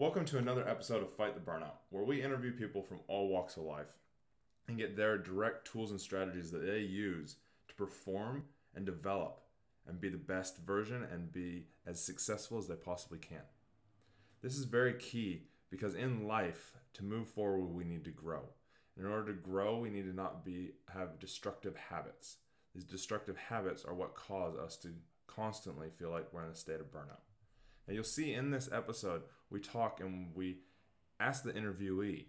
Welcome to another episode of Fight the Burnout, where we interview people from all walks of life and get their direct tools and strategies that they use to perform and develop and be the best version and be as successful as they possibly can. This is very key because in life, to move forward, we need to grow. In order to grow, we need to not be have destructive habits. These destructive habits are what cause us to constantly feel like we're in a state of burnout. Now you'll see in this episode, we talk and we ask the interviewee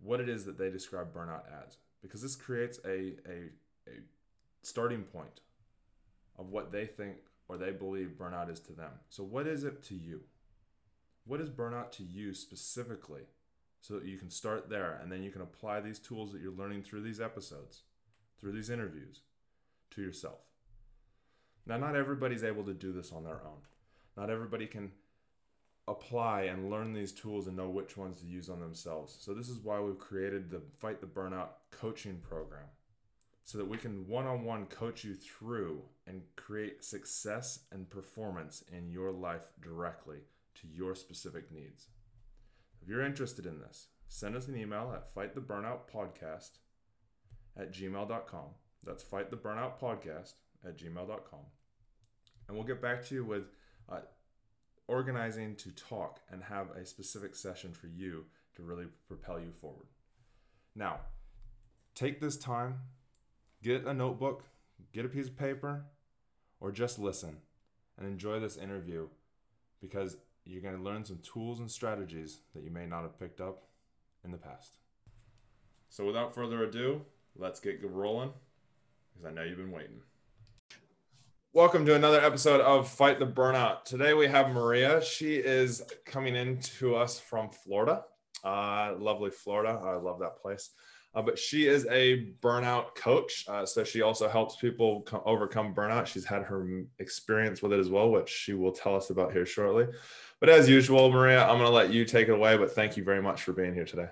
what it is that they describe burnout as, because this creates a, a, a starting point of what they think or they believe burnout is to them. So, what is it to you? What is burnout to you specifically? So that you can start there and then you can apply these tools that you're learning through these episodes, through these interviews, to yourself. Now, not everybody's able to do this on their own. Not everybody can apply and learn these tools and know which ones to use on themselves. So, this is why we've created the Fight the Burnout coaching program so that we can one on one coach you through and create success and performance in your life directly to your specific needs. If you're interested in this, send us an email at fighttheburnoutpodcast at gmail.com. That's fighttheburnoutpodcast at gmail.com. And we'll get back to you with uh, organizing to talk and have a specific session for you to really propel you forward. Now, take this time, get a notebook, get a piece of paper, or just listen and enjoy this interview because you're going to learn some tools and strategies that you may not have picked up in the past. So, without further ado, let's get rolling because I know you've been waiting. Welcome to another episode of Fight the Burnout. Today we have Maria. She is coming in to us from Florida, uh, lovely Florida. I love that place. Uh, but she is a burnout coach. Uh, so she also helps people come, overcome burnout. She's had her experience with it as well, which she will tell us about here shortly. But as usual, Maria, I'm going to let you take it away. But thank you very much for being here today.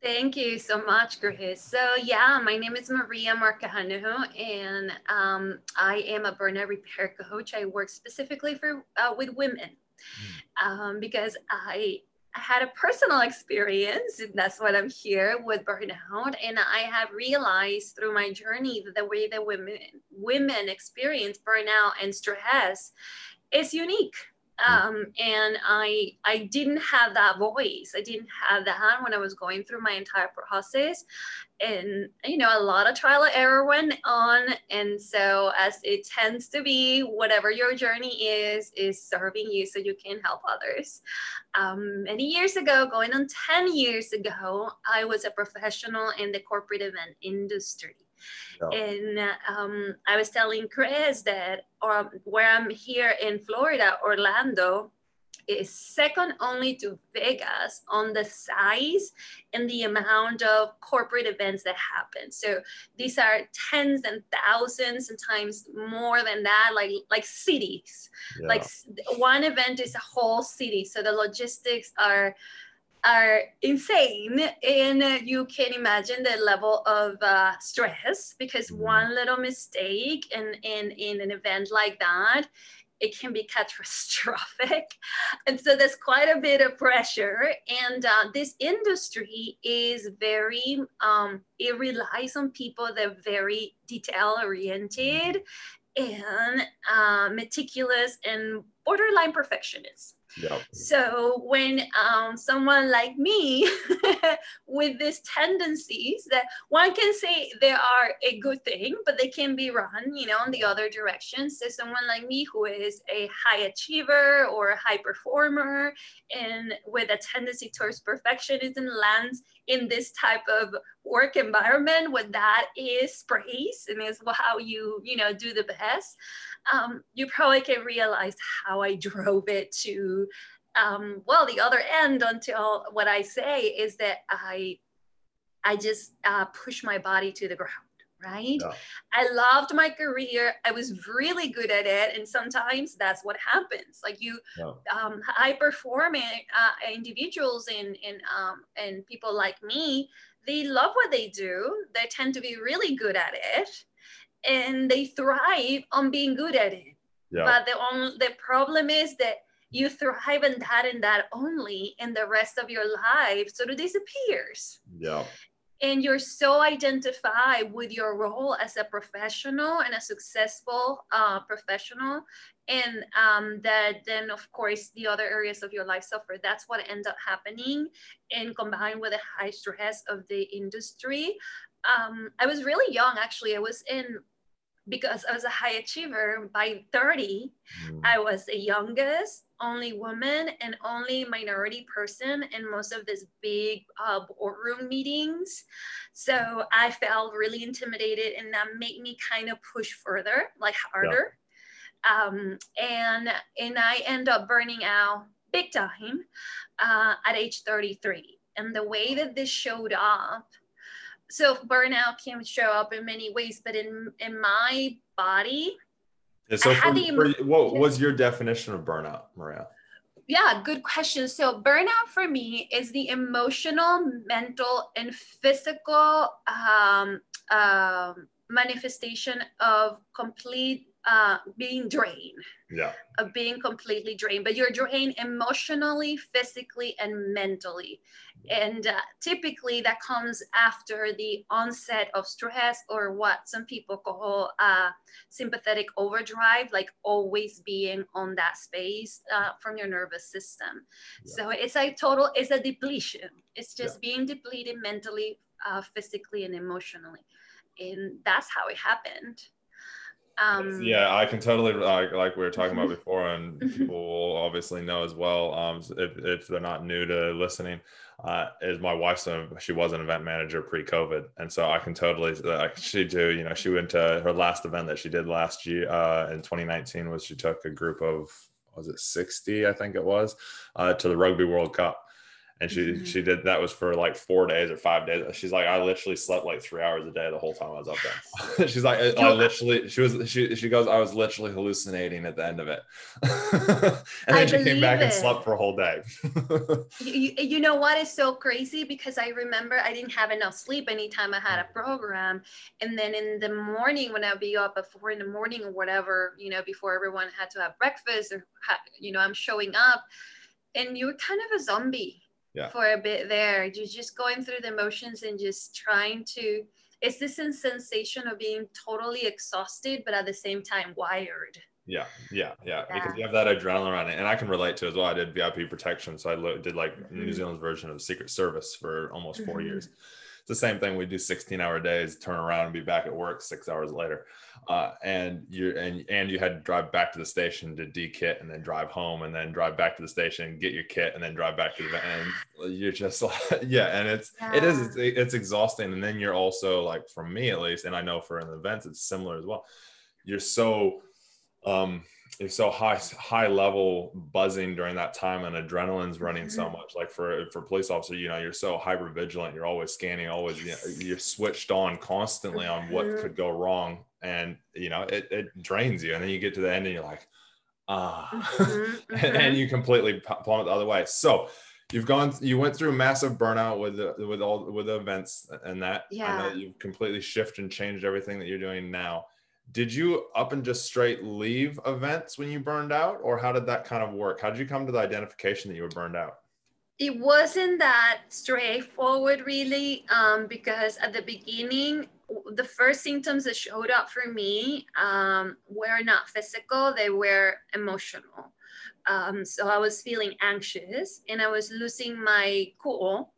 Thank you so much, Chris. So yeah, my name is Maria Marcahanuhu, and um, I am a burnout repair coach. I work specifically for uh, with women mm. um, because I had a personal experience, and that's what I'm here with burnout. And I have realized through my journey that the way that women women experience burnout and stress is unique um, and I I didn't have that voice. I didn't have that when I was going through my entire process, and you know a lot of trial and error went on. And so as it tends to be, whatever your journey is, is serving you so you can help others. Um, many years ago, going on ten years ago, I was a professional in the corporate event industry. Yeah. And um, I was telling Chris that um, where I'm here in Florida, Orlando, is second only to Vegas on the size and the amount of corporate events that happen. So these are tens and thousands, and times more than that, like like cities. Yeah. Like one event is a whole city. So the logistics are are insane and uh, you can imagine the level of uh, stress because mm-hmm. one little mistake in, in, in an event like that it can be catastrophic and so there's quite a bit of pressure and uh, this industry is very um, it relies on people that are very detail oriented and uh, meticulous and borderline perfectionists So when um, someone like me with these tendencies that one can say they are a good thing, but they can be run, you know, in the other direction. So someone like me who is a high achiever or a high performer and with a tendency towards perfectionism lands in this type of work environment where that is praise and is how you, you know, do the best um, you probably can realize how I drove it to, um, well, the other end until what I say is that I, I just uh, push my body to the ground right? Yeah. I loved my career. I was really good at it. And sometimes that's what happens. Like you, yeah. um, high performing uh, individuals and, and, um, and people like me, they love what they do. They tend to be really good at it and they thrive on being good at it. Yeah. But the only the problem is that you thrive in that and that only and the rest of your life sort of disappears yeah and you're so identified with your role as a professional and a successful uh, professional. And um, that then of course the other areas of your life suffer. That's what ends up happening and combined with the high stress of the industry. Um, i was really young actually. I was in because I was a high achiever by 30, mm. I was the youngest, only woman, and only minority person in most of these big uh, boardroom meetings. So I felt really intimidated, and that made me kind of push further, like harder. Yeah. Um, and and I end up burning out big time uh, at age 33. And the way that this showed up so burnout can show up in many ways, but in in my body, so for, for, what was your definition of burnout, Maria? Yeah, good question. So burnout for me is the emotional, mental, and physical um, um, manifestation of complete uh, being drained. Yeah. Of being completely drained, but you're drained emotionally, physically, and mentally. And uh, typically that comes after the onset of stress or what some people call uh, sympathetic overdrive, like always being on that space uh, from your nervous system. Yeah. So it's a total, it's a depletion. It's just yeah. being depleted mentally, uh, physically, and emotionally. And that's how it happened. Um, yeah, I can totally like like we were talking about before, and people will obviously know as well. Um, if, if they're not new to listening, uh, is my wife's a, she was an event manager pre-COVID, and so I can totally like she do. You know, she went to her last event that she did last year uh, in 2019 was she took a group of was it 60 I think it was uh, to the Rugby World Cup and she mm-hmm. she did that was for like four days or five days. She's like, I literally slept like three hours a day the whole time I was up there. She's like, I, I, literally, she was she she goes, I was literally hallucinating at the end of it, and then I she came back it. and slept for a whole day. you, you know what is so crazy because I remember I didn't have enough sleep anytime I had a program, and then in the morning when I'd be up at four in the morning or whatever, you know, before everyone had to have breakfast or you know, I'm showing up, and you're kind of a zombie yeah. for a bit there. You're just going through the motions and just trying to. It's this sensation of being totally exhausted, but at the same time wired. Yeah, yeah, yeah, yeah. Because you have that adrenaline around it, and I can relate to as well. I did VIP protection, so I lo- did like mm-hmm. New Zealand's version of Secret Service for almost 4 mm-hmm. years. The same thing. We do 16 hour days, turn around and be back at work six hours later uh, and you and and you had to drive back to the station to dekit and then drive home and then drive back to the station get your kit and then drive back to the and you're just like yeah and it's yeah. it is it's, it's exhausting and then you're also like for me at least and i know for an events it's similar as well you're so um you're so high high level buzzing during that time and adrenaline's running mm-hmm. so much. Like for for police officer you know you're so hyper vigilant you're always scanning always you know, you're switched on constantly on what mm-hmm. could go wrong. And you know it, it drains you. And then you get to the end and you're like ah. Mm-hmm, mm-hmm. and you completely plummet the other way. So you've gone you went through massive burnout with the, with all with the events and that. Yeah I know you've completely shifted and changed everything that you're doing now did you up and just straight leave events when you burned out or how did that kind of work how did you come to the identification that you were burned out it wasn't that straightforward really um, because at the beginning the first symptoms that showed up for me um, were not physical, they were emotional. Um, so I was feeling anxious and I was losing my cool.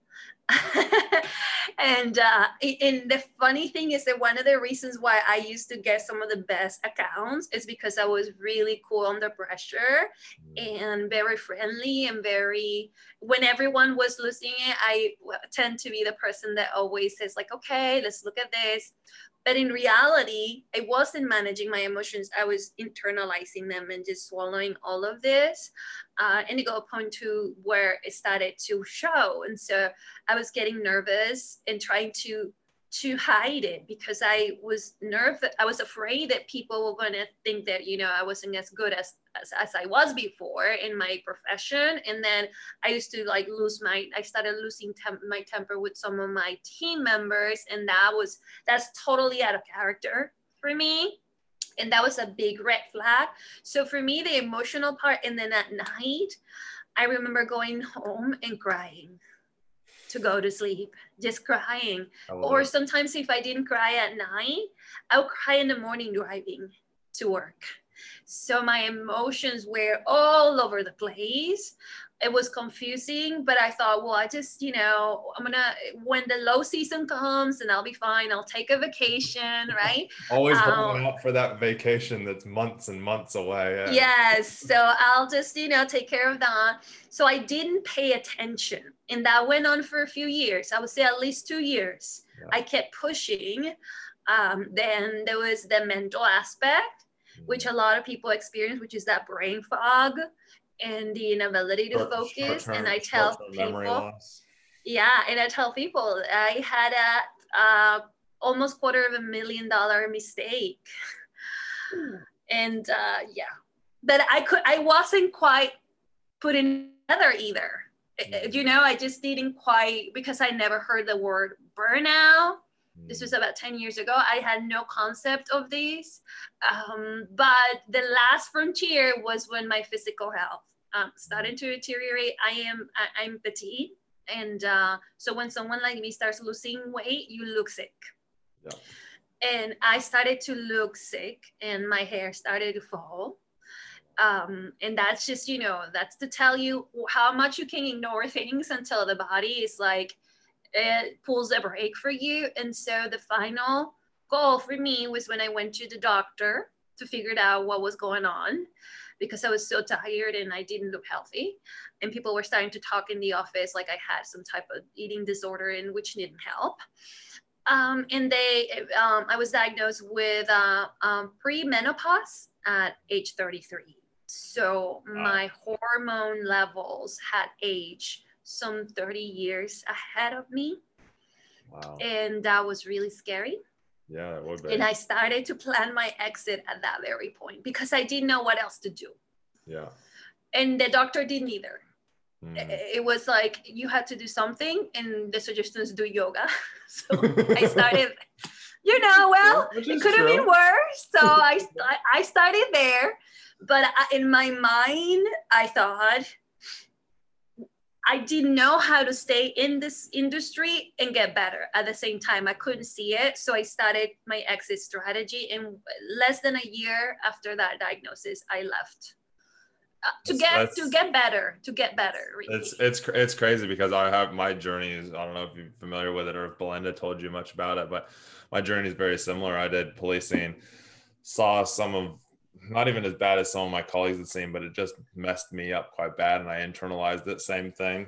and uh, and the funny thing is that one of the reasons why I used to get some of the best accounts is because I was really cool under pressure and very friendly and very when everyone was losing it, I tend to be the person that always says like, okay, let's look at this. But in reality, I wasn't managing my emotions. I was internalizing them and just swallowing all of this. Uh, and it got a point to where it started to show. And so I was getting nervous and trying to to hide it because I was nervous. I was afraid that people were going to think that, you know, I wasn't as good as, as, as, I was before in my profession. And then I used to like lose my, I started losing my temper with some of my team members. And that was, that's totally out of character for me. And that was a big red flag. So for me, the emotional part, and then at night, I remember going home and crying to go to sleep, just crying. Or it. sometimes if I didn't cry at night, I'll cry in the morning driving to work. So my emotions were all over the place it was confusing, but I thought, well, I just, you know, I'm gonna when the low season comes and I'll be fine. I'll take a vacation, right? Always um, out for that vacation that's months and months away. Yeah. Yes. So I'll just, you know, take care of that. So I didn't pay attention. And that went on for a few years. I would say at least two years. Yeah. I kept pushing. Um, then there was the mental aspect, which mm-hmm. a lot of people experience, which is that brain fog and the inability to short, focus. and I tell people, yeah, and I tell people I had a, a almost quarter of a million dollar mistake, and uh, yeah, but I could I wasn't quite putting together either. Mm-hmm. You know, I just didn't quite because I never heard the word burnout. This was mm. about 10 years ago. I had no concept of this. Um, but the last frontier was when my physical health um, starting to deteriorate. I am I, am petite, and uh, so when someone like me starts losing weight, you look sick. Yeah. And I started to look sick, and my hair started to fall. Um, and that's just you know that's to tell you how much you can ignore things until the body is like it pulls a break for you. And so the final goal for me was when I went to the doctor to figure out what was going on because I was so tired and I didn't look healthy. And people were starting to talk in the office like I had some type of eating disorder and which didn't help. Um, and they, um, I was diagnosed with uh, um, pre-menopause at age 33. So wow. my hormone levels had aged some 30 years ahead of me. Wow. And that was really scary. Yeah, it would be. And I started to plan my exit at that very point because I didn't know what else to do. Yeah. And the doctor didn't either. Mm. It was like you had to do something, and the suggestion is do yoga. so I started, you know, well, yeah, it could have been worse. So I I started there, but in my mind, I thought I didn't know how to stay in this industry and get better at the same time. I couldn't see it. So I started my exit strategy. And less than a year after that diagnosis, I left. Uh, to get that's, to get better to get better really. it's it's it's crazy because i have my journey is i don't know if you're familiar with it or if belinda told you much about it but my journey is very similar i did policing saw some of not even as bad as some of my colleagues had seen, but it just messed me up quite bad. And I internalized it. Same thing.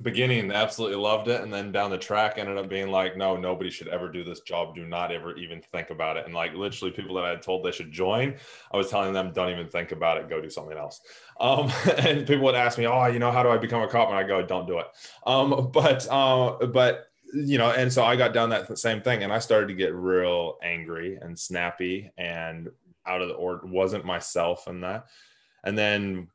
Beginning, absolutely loved it. And then down the track ended up being like, no, nobody should ever do this job. Do not ever even think about it. And like literally people that I had told they should join, I was telling them, don't even think about it. Go do something else. Um, and people would ask me, oh, you know, how do I become a cop? And I go, don't do it. Um, but, uh, but you know, and so I got down that same thing and I started to get real angry and snappy and out of the or wasn't myself in that. And then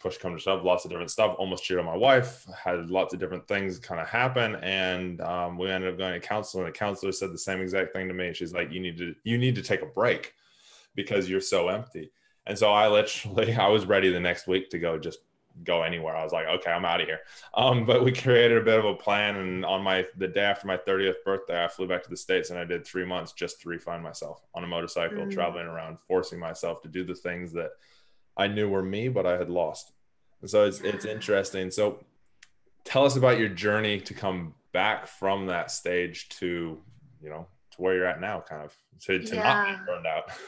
push come to shove, lots of different stuff. Almost cheated on my wife. Had lots of different things kind of happen, and um, we ended up going to counseling. The counselor said the same exact thing to me. She's like, "You need to, you need to take a break because you're so empty." And so I literally, I was ready the next week to go just go anywhere. I was like, okay, I'm out of here. Um, but we created a bit of a plan, and on my the day after my 30th birthday, I flew back to the states, and I did three months just to refine myself on a motorcycle, mm-hmm. traveling around, forcing myself to do the things that I knew were me, but I had lost. And so it's it's interesting. So tell us about your journey to come back from that stage to you know to where you're at now, kind of to, to yeah. not be burned out.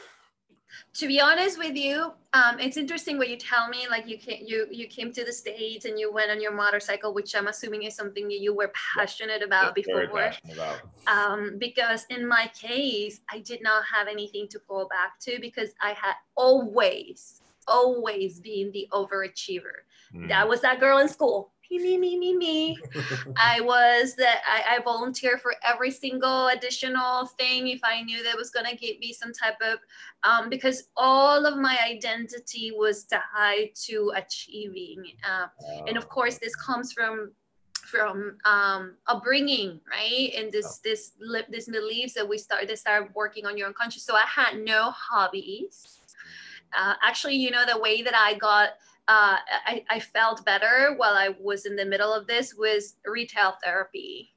to be honest with you um, it's interesting what you tell me like you came you you came to the states and you went on your motorcycle which i'm assuming is something that you were passionate about before passionate about. Um, because in my case i did not have anything to fall back to because i had always always been the overachiever mm. that was that girl in school me, me, me, me, I was that I, I volunteered for every single additional thing if I knew that was going to give me some type of, um, because all of my identity was tied to achieving. Uh, And of course, this comes from from um, upbringing, right? And this this this beliefs that we started to start working on your unconscious. So I had no hobbies. Uh, actually, you know, the way that I got uh, I, I felt better while I was in the middle of this was retail therapy.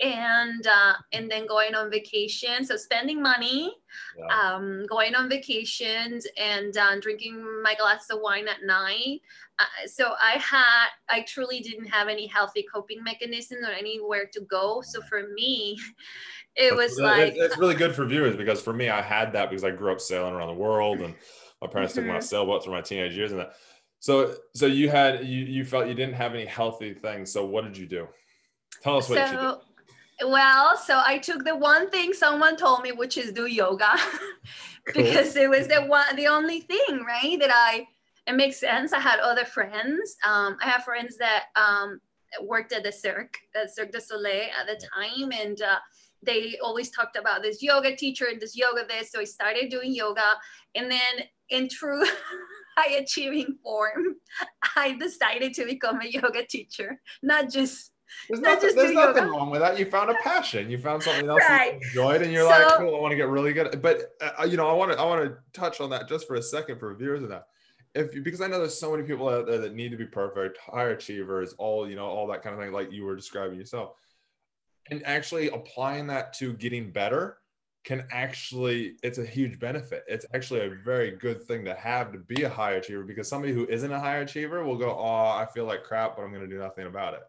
And uh, and then going on vacation so spending money yeah. um, going on vacations and uh, drinking my glass of wine at night. Uh, so i had i truly didn't have any healthy coping mechanisms or anywhere to go. So for me it was it's, like it's really good for viewers because for me i had that because i grew up sailing around the world and my parents mm-hmm. took me on sailboats for my teenage years and that so so you had you you felt you didn't have any healthy things so what did you do tell us what so, you did well, so I took the one thing someone told me, which is do yoga, because it was the one, the only thing, right? That I, it makes sense. I had other friends. Um, I have friends that um, worked at the Cirque, at Cirque du Soleil at the time, and uh, they always talked about this yoga teacher and this yoga this. So I started doing yoga, and then in true high achieving form, I decided to become a yoga teacher, not just there's nothing, there's nothing wrong with that. You found a passion. You found something else right. you enjoyed, and you're so, like, cool. I want to get really good. But uh, you know, I want to I want to touch on that just for a second for viewers of that. If because I know there's so many people out there that need to be perfect, high achievers, all you know, all that kind of thing, like you were describing yourself, and actually applying that to getting better can actually it's a huge benefit. It's actually a very good thing to have to be a high achiever because somebody who isn't a high achiever will go, oh, I feel like crap, but I'm going to do nothing about it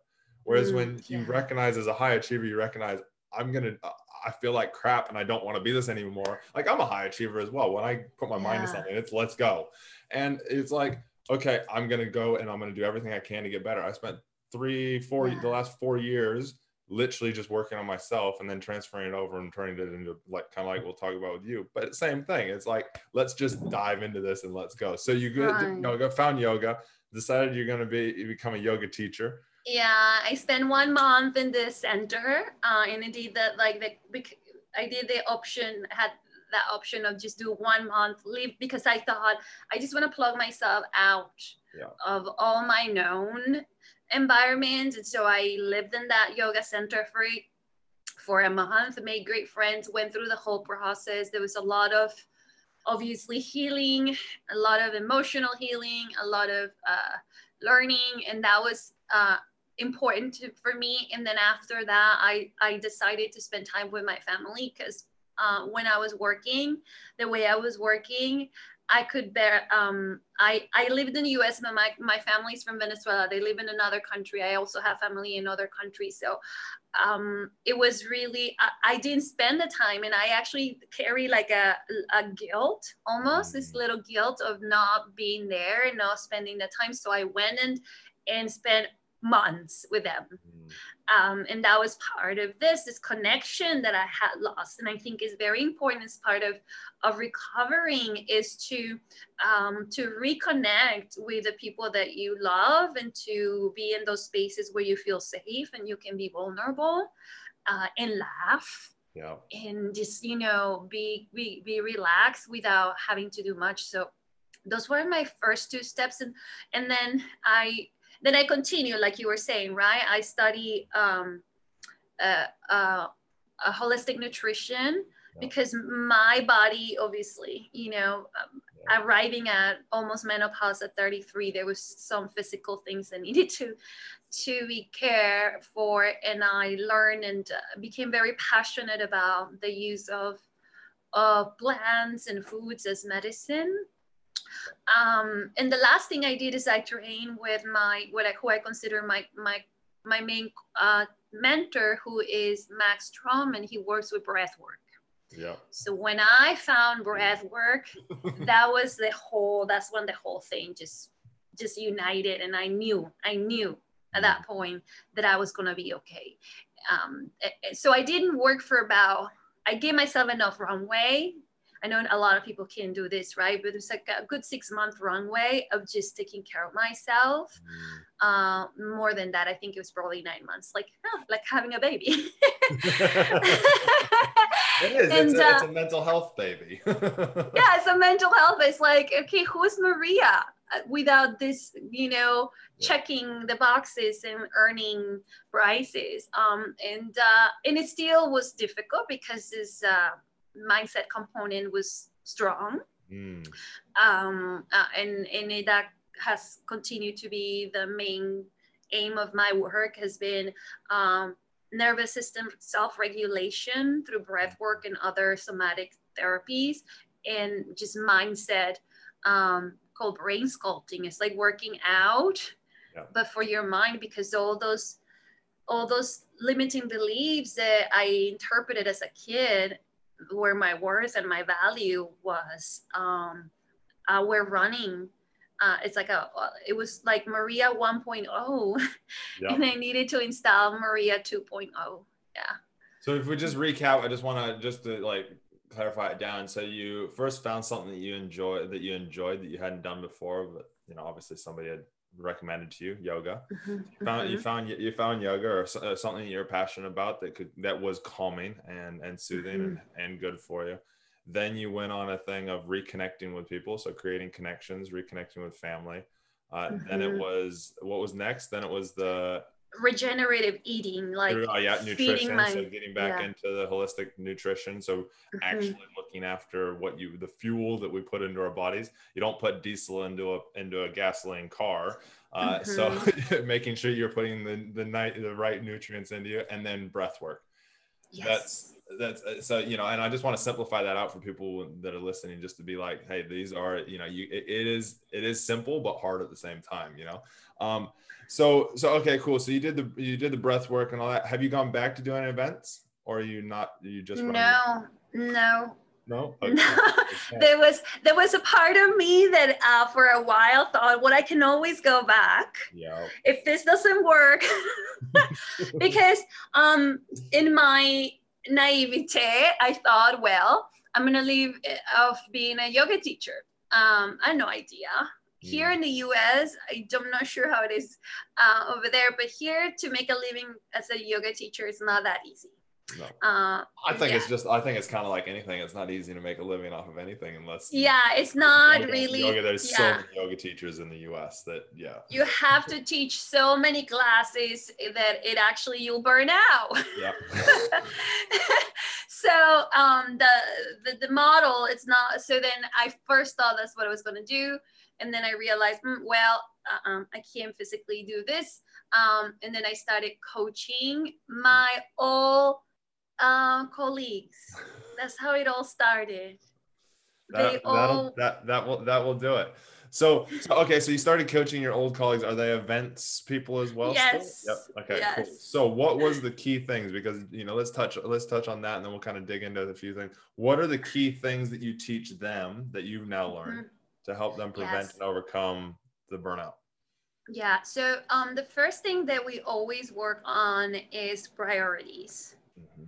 Whereas mm, when yeah. you recognize as a high achiever, you recognize I'm gonna uh, I feel like crap and I don't want to be this anymore. Like I'm a high achiever as well. When I put my yeah. mind to something, it's let's go. And it's like, okay, I'm gonna go and I'm gonna do everything I can to get better. I spent three, four yeah. the last four years literally just working on myself and then transferring it over and turning it into like kind of like we'll talk about with you. But same thing. It's like let's just dive into this and let's go. So you go, right. yoga, found yoga, decided you're gonna be become a yoga teacher yeah, I spent one month in this center, uh, and I did that like the I did the option had that option of just do one month leave because I thought I just want to plug myself out yeah. of all my known environments, and so I lived in that yoga center for for a month, made great friends, went through the whole process. There was a lot of obviously healing, a lot of emotional healing, a lot of uh, learning, and that was uh, important to, for me. And then after that, I, I decided to spend time with my family because uh, when I was working, the way I was working, I could bear. Um, I I lived in the U.S., but my my family's from Venezuela. They live in another country. I also have family in other countries. So um, it was really I, I, didn't spend the time, and I actually carry like a a guilt, almost this mm. little guilt of not being there and not spending the time. So I went and and spent months with them. Mm. Um, and that was part of this, this connection that I had lost. And I think is very important as part of, of recovering is to, um, to reconnect with the people that you love and to be in those spaces where you feel safe and you can be vulnerable uh, and laugh. Yeah. And just, you know, be, be, be relaxed without having to do much. So those were my first two steps. And, and then I, then I continue, like you were saying, right? I study um, uh, uh, a holistic nutrition yeah. because my body, obviously, you know, um, yeah. arriving at almost menopause at 33, there was some physical things that needed to to be cared for, and I learned and uh, became very passionate about the use of of plants and foods as medicine um, and the last thing I did is I trained with my what I who I consider my my my main uh, mentor, who is Max Strom, and he works with breath work. Yeah. So when I found breath work, that was the whole. That's when the whole thing just just united, and I knew I knew at that mm-hmm. point that I was gonna be okay. Um, so I didn't work for about. I gave myself enough runway I know a lot of people can do this, right? But it's like a good six month runway of just taking care of myself. Mm. Uh, more than that, I think it was probably nine months, like oh, like having a baby. it is. And, it's, a, uh, it's, a, mental health baby. yeah, it's a mental health. It's like, okay, who's Maria? uh, without this you know checking the boxes and earning prices um, and uh, and it still was difficult because it's uh, mindset component was strong Mm. um, uh, and and it, that has continued to be the main aim of my work has been um, nervous system self-regulation through breath work and other somatic therapies and just mindset um, called brain sculpting it's like working out Yeah. but for your mind because all those all those limiting beliefs that i interpreted as a kid where my worth and my value was um, uh, we're running uh, it's like a it was like maria 1.0 Yeah. and i needed to install maria 2.0 yeah So if we just recap, I just want to just to like clarify it down. So you first found something that you enjoy that you enjoyed that you hadn't done before, but you know obviously somebody had recommended to you yoga. You found you Mhm. found you found yoga or uh, something you're passionate about that could that was calming and and soothing and, and good for you. Then you went on a thing of reconnecting with people, so creating connections, reconnecting with family. Uh, Then it was what was next? Then it was the regenerative eating like oh, yeah nutrition. my so getting back yeah. into the holistic nutrition. So Mhm. actually looking after what you the fuel that we put into our bodies you don't put diesel into a into a gasoline car uh, so Mm-hmm. making sure you're putting the the night the right nutrients into you and then breath work yes. that's that's uh, so you know and i just want to simplify that out for people that are listening just to be like hey these are you know you it, it is it is simple but hard at the same time you know? Um so so okay cool. So you did the you did the breath work and all that. Have you gone back to doing events or are you not you just no no no? Okay. there was there was a part of me that uh, for a while thought well i can always go back yeah if this doesn't work. Because um in my naivete i thought well i'm gonna leave it off being a yoga teacher. Um i had no idea. Here in the us I, i'm not sure how it is uh, over there but here to make a living as a yoga teacher is not that easy no. Uh, i think yeah. it's just i think it's kind of like anything. It's not easy to make a living off of anything unless yeah it's not yoga, really yoga there's so many yoga teachers in the us that yeah. You have to teach so many classes that it actually you'll burn out. Yeah. So um the, the the model it's not so then i first thought that's what i was going to do and then i realized mm, well uh-uh, i can't physically do this. Um and then i started coaching my all uh, colleagues that's how it all started they that, all that that will that will do it so, so okay so you started coaching your old colleagues are they events people as well still? Yes. yep okay cool so what was the key things because you know let's touch let's touch on that and then we'll kind of dig into a few things what are the key things that you teach them that you've now learned to help them prevent Mm-hmm. Yes. and overcome the burnout Yeah. So um, the first thing that we always work on is priorities. Mhm.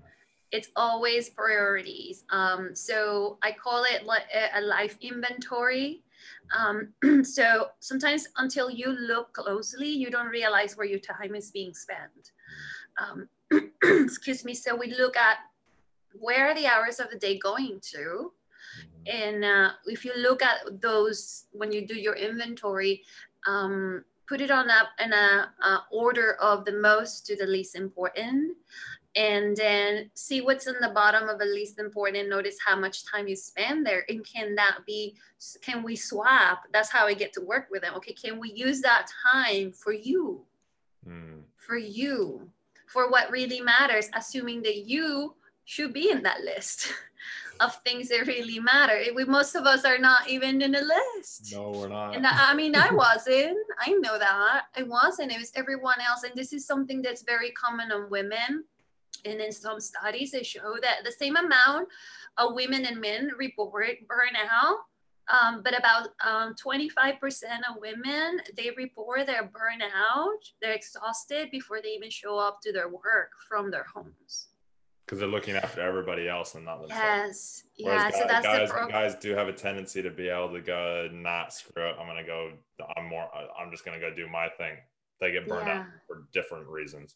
It's always priorities. Um, so I call it a a life inventory. Um, so sometimes until you look closely, you don't realize where your time is being spent. Um, excuse me. So we look at where are the hours of the day going to, and uh, if you look at those when you do your inventory, um, put it on up in a, uh order of the most to the least important, and then see what's in the bottom of the least important. Notice how much time you spend there, and can that be? Can we swap? That's how I get to work with them. Okay, can we use that time for you? Mm. for you for what really matters assuming that you should be in that list of things that really matter we most of us are not even in the list no we're not and I, I mean i wasn't i know that i wasn't it was everyone else and this is something that's very common on women and in some studies they show that the same amount of women and men report burnout um, but about um, 25% of women they report their burnout they're exhausted before they even show up to their work from their homes because they're looking after everybody else and not themselves yes Whereas yeah guys, so that's guys, the guys do have a tendency to be able to go not screw it. I'm gonna go. I'm more. I'm just gonna go do my thing they get burned Yeah. out for different reasons.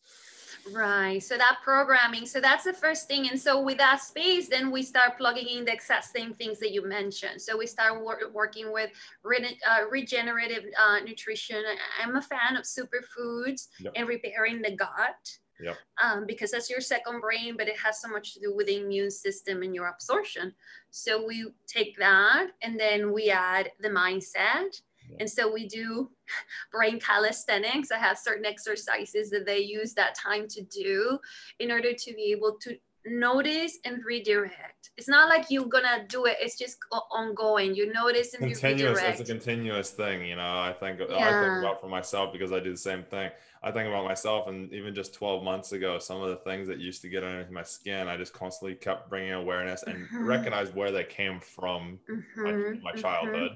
Right. So that programming. So that's the first thing. And so with that space, then we start plugging in the exact same things that you mentioned. So we start wor- working with re- uh, regenerative uh, nutrition. I'm a fan of superfoods Yep. and repairing the gut. Yep. Um, because that's your second brain, but it has so much to do with the immune system and your absorption. So we take that and then we add the mindset. Yeah. And so we do brain calisthenics. I have certain exercises that they use that time to do in order to be able to notice and redirect. It's not like you're gonna do it, it's just ongoing. You notice and you continuous redirect. it's a continuous thing you know i think i think about for myself because i do the same thing i think about myself and even just 12 months ago some of the things that used to get underneath my skin i just constantly kept bringing awareness and Mhm. recognize where they came from my, Mhm, my mhm, childhood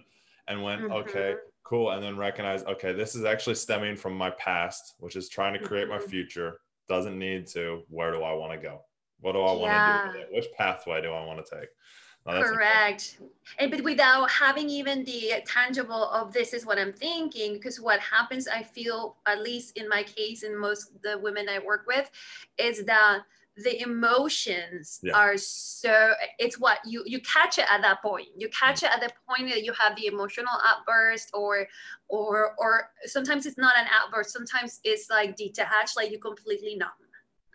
and went okay mhm. cool and then recognize okay this is actually stemming from my past which is trying to create my Mhm. future doesn't need to where do i want to go what do i want to Yeah. do with it? which pathway do i want to take important. Correct. And but without having even the tangible of this is what I'm thinking, because what happens, I feel, at least in my case, and most the women I work with, is that the emotions Yeah. are so it's what you you catch it at that point. You catch it at the point that you have the emotional outburst or or or sometimes it's not an outburst. Sometimes it's like detached like you completely numb.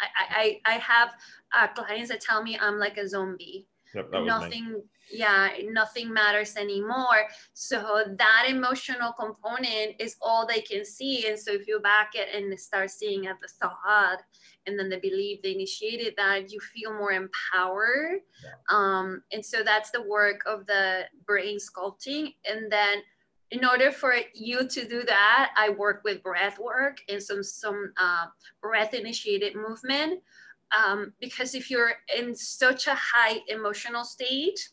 I i i have uh, clients that tell me i'm like a zombie. Yep, was me. nothing yeah nothing matters anymore. So that emotional component is all they can see. And so if you back it and start seeing at the thought and then the belief they initiated that you feel more empowered Yeah. um, and so that's the work of the brain sculpting and then in order for you to do that i work with breath work and some some uh, breath initiated movement um, because if you're in such a high emotional state,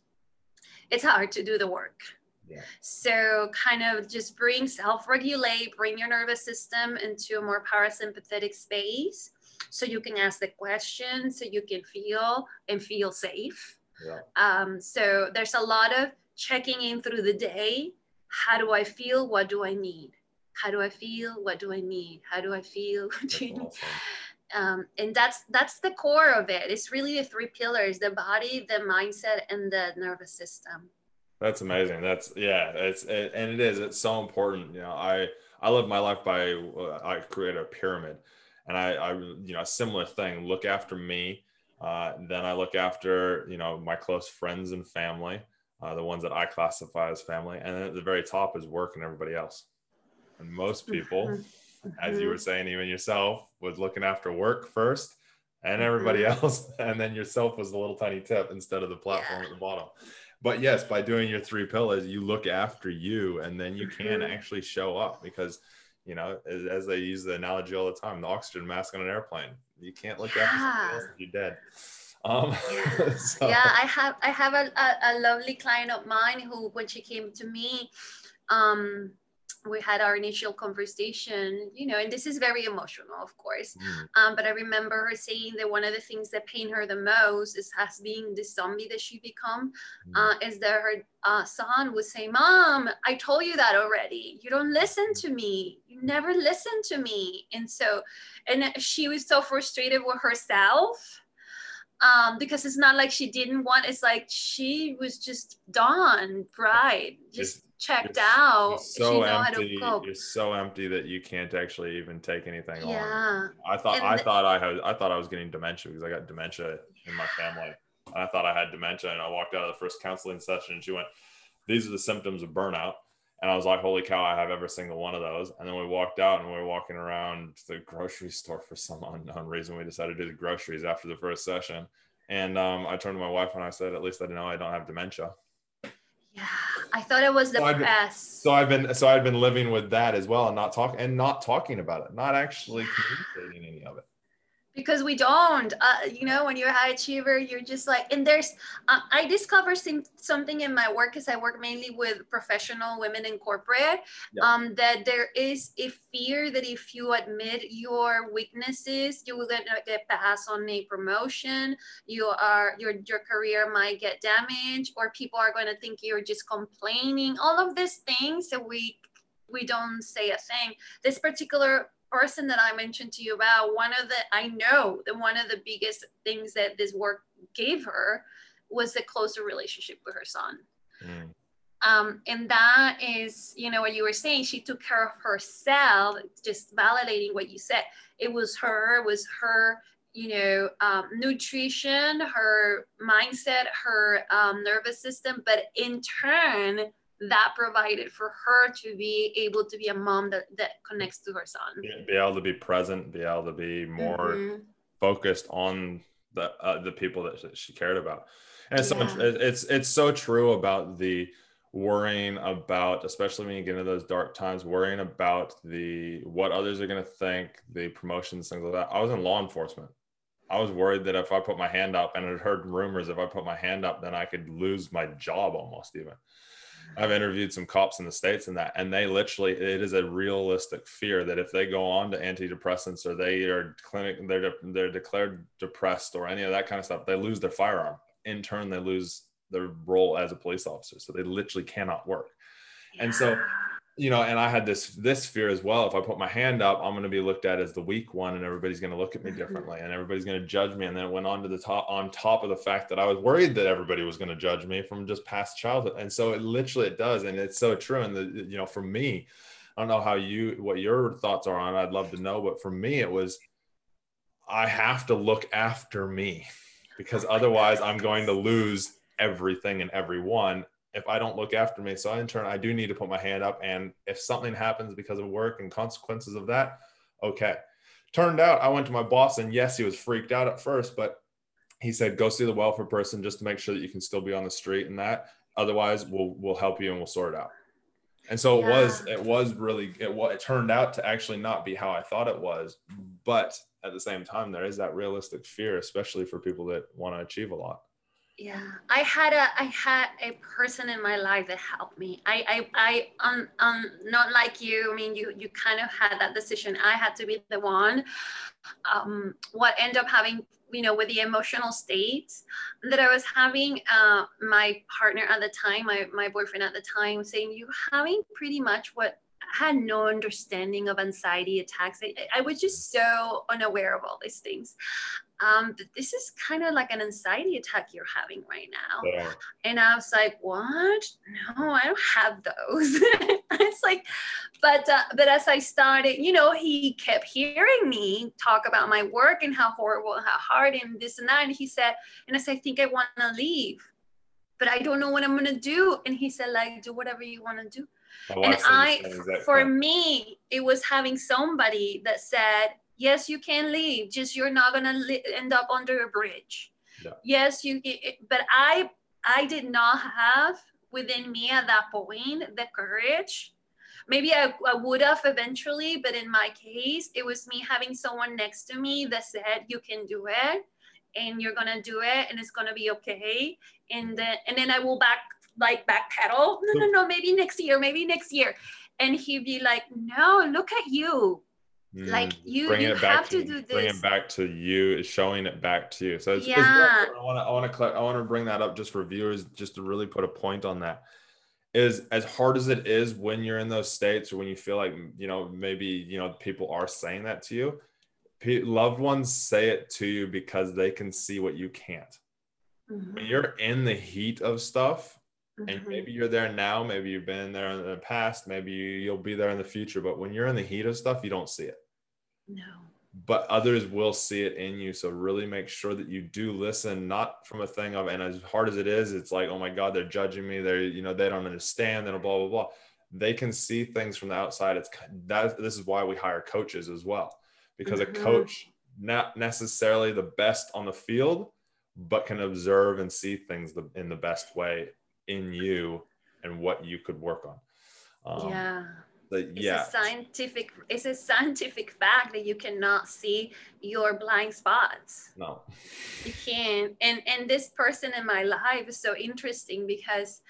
it's hard to do the work. Yeah. So, kind of just bring self regulate, bring your nervous system into a more parasympathetic space so you can ask the questions, so you can feel and feel safe. Yeah. Um, so, there's a lot of checking in through the day. How do I feel? What do I need? How do I feel? What do I need? How do I feel? What That's do you need? awesome. um, and that's that's the core of it it's really the three pillars the body the mindset and the nervous system That's amazing. That's yeah. It's it, and it is. It's so important. You know, I I live my life by uh, I create a pyramid, and I I you know a similar thing. Look after me, uh, then I look after you know my close friends and family, uh, the ones that I classify as family, and then at the very top is work and everybody else. And most people, Mhm. as you Mhm. were saying, even yourself, was looking after work first, and everybody Mhm. else, and then yourself was the little tiny tip instead of the platform Yeah. at the bottom but yes by doing your three pillars you look after you and then you can actually show up because you know as, as they use the analogy all the time the oxygen mask on an airplane. You can't look after else you're dead. Um Yeah. so- yeah i have i have a, a, a lovely client of mine who when she came to me um we had our initial conversation you know and this is very emotional of course Mm, um, but i remember her saying that one of the things that pain her the most is has being the zombie that she become mm, uh, is that her uh, son would say, Mom, I told you that already. You don't listen to me. You never listen to me. And so, and she was so frustrated with herself um, because it's not like she didn't want, it's like she was just done, right? Just checked you're out. you're so know how to empty you're so empty that you can't actually even take anything on Yeah. I thought And I the- thought I had I thought I was getting dementia because I got dementia in my family. And I thought I had dementia, and I walked out of the first counseling session, and she went, "These are the symptoms of burnout." And I was like, "Holy cow! I have every single one of those." And then we walked out, and we were walking around the grocery store for some unknown reason. We decided to do the groceries after the first session, and um, I turned to my wife and I said, "At least I know I don't have dementia." Yeah. I thought it was the So press. So I've been so I've been living with that as well, and not talk and not talking about it, not actually communicating any of it. Because we don't uh, you know when you're a high achiever you're just like and there's uh, i discovered some, something in my work because i work mainly with professional women in corporate Yeah. um, that there is a fear that if you admit your weaknesses you will get, get passed on a promotion you are your your career might get damaged or people are going to think you're just complaining all of these things that we we don't say a thing this particular person that I mentioned to you about, one of the, I know that one of the biggest things that this work gave her was the closer relationship with her son. Mm. Um, and that is, you know, what you were saying, she took care of herself, just validating what you said. It was her, it was her, you know, um, nutrition, her mindset, her um, nervous system, but in turn, that provided for her to be able to be a mom that, that connects to her son. Be able to be present, be able to be more mm-hmm. focused on the uh, the people that she cared about. And it's yeah. so it's it's so true about the worrying about especially when you get into those dark times worrying about the what others are going to think the promotions things like that i was in law enforcement i was worried that if i put my hand up and i heard rumors if i put my hand up then i could lose my job almost even i've interviewed some cops in the states and that and they literally it is a realistic fear that if they go on to antidepressants or they are clinic they're they're declared depressed or any of that kind of stuff they lose their firearm in turn they lose their role as a police officer. So they literally cannot work. Yeah. And so, you know, and I had this this fear as well. If I put my hand up, I'm going to be looked at as the weak one, and everybody's going to look at me differently, and everybody's going to judge me. And then it went on to the top, on top of the fact that I was worried that everybody was going to judge me from just past childhood. And so it literally it does, and it's so true. And the you know, for me, I don't know how you what your thoughts are on. It. I'd love to know, but for me, it was I have to look after me because otherwise I'm going to lose everything and everyone if I don't look after me. So in turn, I do need to put my hand up. And if something happens because of work and consequences of that, okay. Turned out I went to my boss and yes, he was freaked out at first, but he said, go see the welfare person just to make sure that you can still be on the street and that. Otherwise, we'll we'll help you and we'll sort it out. And so it was it was really it it turned out to actually not be how I thought it was, but at the same time, there is that realistic fear, especially for people that want to achieve a lot yeah. I had a i had a person in my life that helped me. I i i um, um not like you. I mean you you kind of had that decision. I had to be the one um what ended up having you know with the emotional state that i was having uh my partner at the time my, my boyfriend at the time saying you having pretty much what I had no understanding of anxiety attacks. I, I, was just so unaware of all these things um, this is kind of like an anxiety attack you're having right now. Yeah. And I was like, what? No, I don't have those. it's like, but uh, but as I started, you know, he kept hearing me talk about my work and how horrible, how hard, and this and that. And he said, and I said, I think I want to leave, but I don't know what I'm gonna do. And he said, like, do whatever you want to do. Oh, and I, for me, it was having somebody that said, yes you can leave. Just you're not going to li- end up under a bridge. Yeah. yes you but i i did not have within me at that point the courage. Maybe I, I would have eventually but in my case it was me having someone next to me that said you can do it and you're gonna do it and it's gonna be okay. And mm-hmm. then and then i will back like backpedal. No no no maybe next year maybe next year. And he'd be like no look at you like mm, you, bring you it back to, to, do this. Bring it back to you, is showing it back to you. So it's, yeah. It's, I want to, I want to, I want to bring that up just for viewers, just to really put a point on that. Is as hard as it is when you're in those states, or when you feel like you know maybe you know people are saying that to you. Loved ones say it to you because they can see what you can't. Mm-hmm. When you're in the heat of stuff, and mm-hmm. maybe you're there now maybe you've been there in the past maybe you'll be there in the future but when you're in the heat of stuff you don't see it no. But others will see it in you. So really make sure that you do listen, not from a thing of, and as hard as it is, it's like, oh my God, they're judging me. They're, you know, they don't understand, then blah, blah, blah. They can see things from the outside. It's that this is why we hire coaches as well. Because mm-hmm. a coach, not necessarily the best on the field, but can observe and see things in the best way in you and what you could work on. Um, yeah the, yeah. It's a scientific it's a scientific fact that you cannot see your blind spots. No. You can't. And and this person in my life is so interesting because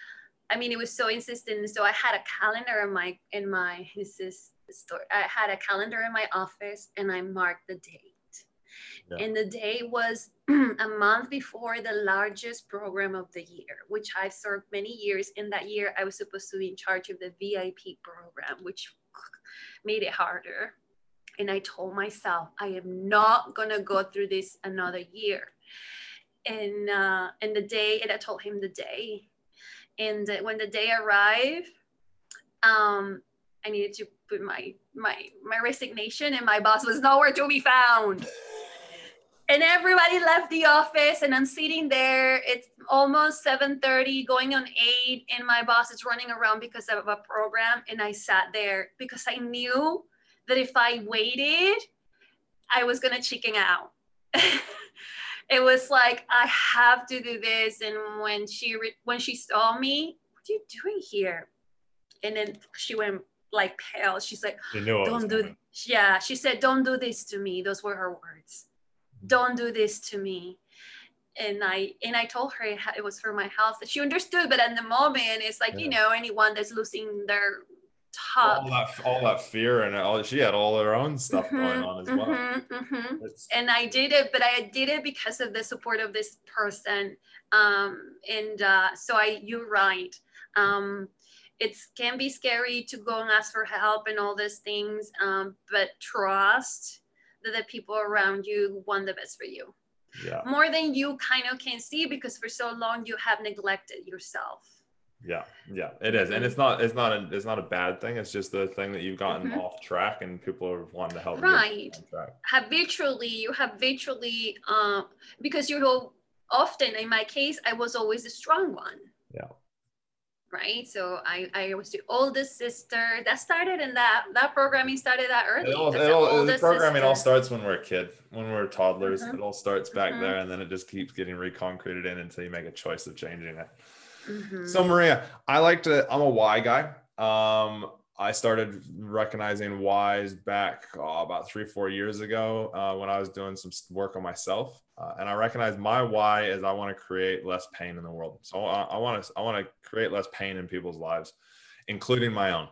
I mean it was so insistent. So I had a calendar in my in my this is story. I had a calendar in my office and I marked the date. Yeah. And the day was a month before the largest program of the year, which I've served many years. In that year, I was supposed to be in charge of the VIP program, which made it harder. And I told myself, I am not going to go through this another year. And, uh, and the day, and I told him the day. And when the day arrived, um, I needed to my my my resignation, and my boss was nowhere to be found. And everybody left the office, and I'm sitting there. It's almost 7:30, going on eight, and my boss is running around because of a program. And I sat there because I knew that if I waited, I was gonna chicken out. it was like I have to do this. And when she re- when she saw me, what are you doing here? And then she went like pale. She's like, "Don't do." Coming. Yeah, she said, "Don't do this to me." Those were her words. Mm-hmm. Don't do this to me. And I and I told her it was for my health. She understood, but at the moment, it's like yeah. you know anyone that's losing their top. All that, all that fear and all she had all her own stuff mm-hmm, going on as well. Mm-hmm, mm-hmm. And I did it, but I did it because of the support of this person. Um, and uh, so I, you're right. Um, it can be scary to go and ask for help and all these things, um, but trust that the people around you want the best for you. Yeah. More than you kind of can see because for so long you have neglected yourself. Yeah, yeah, it is, and it's not it's not a it's not a bad thing. It's just the thing that you've gotten mm-hmm. off track, and people are wanting to help. You. Right. Habitually, you habitually, um, because you're often in my case, I was always the strong one. Yeah right? So I, I was the oldest sister. That started in that that programming started that early. It all, it all, the programming sister. all starts when we're a kid, when we're toddlers. Mm-hmm. It all starts back mm-hmm. there, and then it just keeps getting reconcreted in until you make a choice of changing it. Mm-hmm. So Maria, I like to. I'm a why guy. Um, I started recognizing whys back oh, about three, four years ago uh, when I was doing some work on myself, uh, and I recognized my why is I want to create less pain in the world. So I want to I want to create less pain in people's lives, including my own.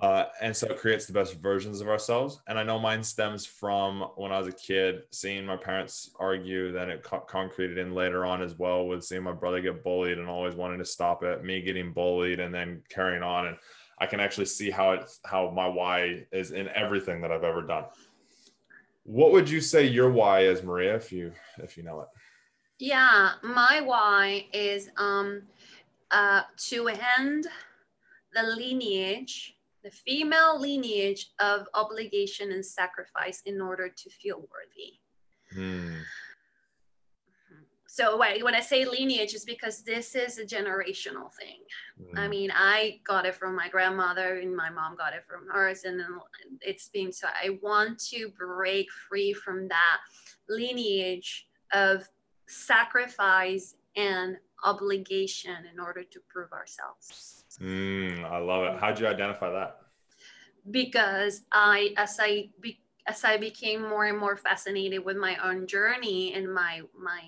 Uh, and so it creates the best versions of ourselves. And I know mine stems from when I was a kid, seeing my parents argue, then it co- concreted in later on as well with seeing my brother get bullied and always wanting to stop it, me getting bullied and then carrying on. And I can actually see how it's how my why is in everything that I've ever done. What would you say your why is, Maria, if you if you know it? Yeah, my why is um uh to end the lineage, the female lineage of obligation and sacrifice in order to feel worthy. Hmm so when I say lineage is because this is a generational thing. Mm. I mean, I got it from my grandmother and my mom got it from hers and then it's been so I want to break free from that lineage of sacrifice and obligation in order to prove ourselves. Mm, I love it. How'd you identify that? Because I, as I, be, as I became more and more fascinated with my own journey and my my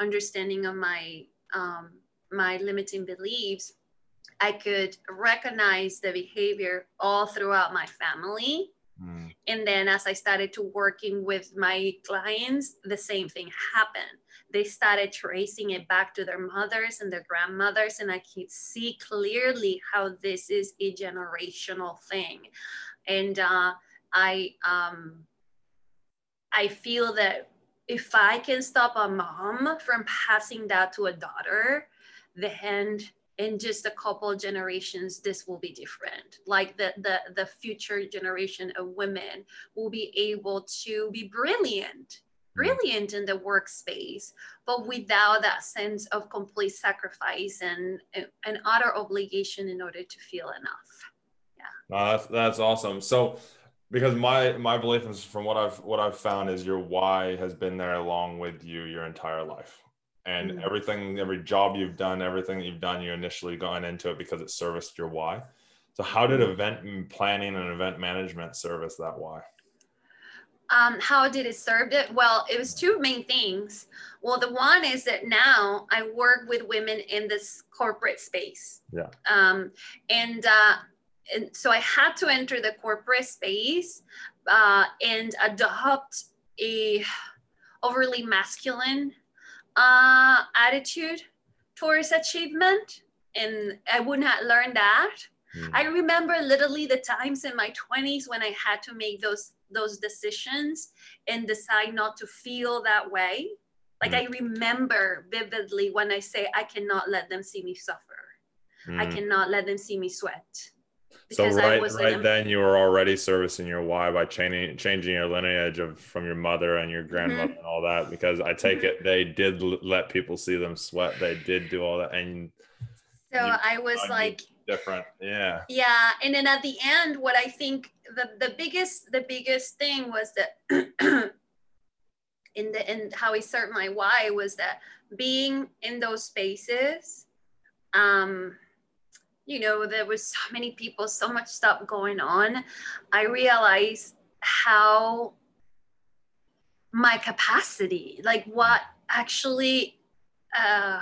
understanding of my um, my limiting beliefs, I could recognize the behavior all throughout my family. Mm. And then as I started to working with my clients, the same thing happened. They started tracing it back to their mothers and their grandmothers, and I could see clearly how this is a generational thing. And uh, I um, I feel that if I can stop a mom from passing that to a daughter, then in just a couple generations this will be different. Like the, the the future generation of women will be able to be brilliant mm. brilliant in the workspace but without that sense of complete sacrifice and an utter obligation in order to feel enough. Yeah. That's that's awesome. So because my my belief is from what I've what I've found is your why has been there along with you your entire life. And mm-hmm. everything, every job you've done, everything that you've done, you initially gone into it because it serviced your why. So how did mm-hmm. event planning and event management service that why? Um, how did it serve it? Well, it was two main things. Well, the one is that now I work with women in this corporate space. Yeah. Um, and uh, and so I had to enter the corporate space uh, and adopt a overly masculine uh, attitude towards achievement, and I would not learn that. Mm. I remember literally the times in my 20s when I had to make those those decisions and decide not to feel that way like Mm. i remember vividly when i say i cannot let them see me suffer i Mm. cannot let them see me sweat So right, right then you were already servicing your why by changing changing your lineage of from your mother and your grandmother Mm-hmm. and all that because I take it they did l- let people see them sweat. They did do all that and so i was like different. Yeah. yeah and then at the end what i think the the biggest the biggest thing was that in the in how i served my why was that being in those spaces um you know there was so many people so much stuff going on. I realized how my capacity like what actually uh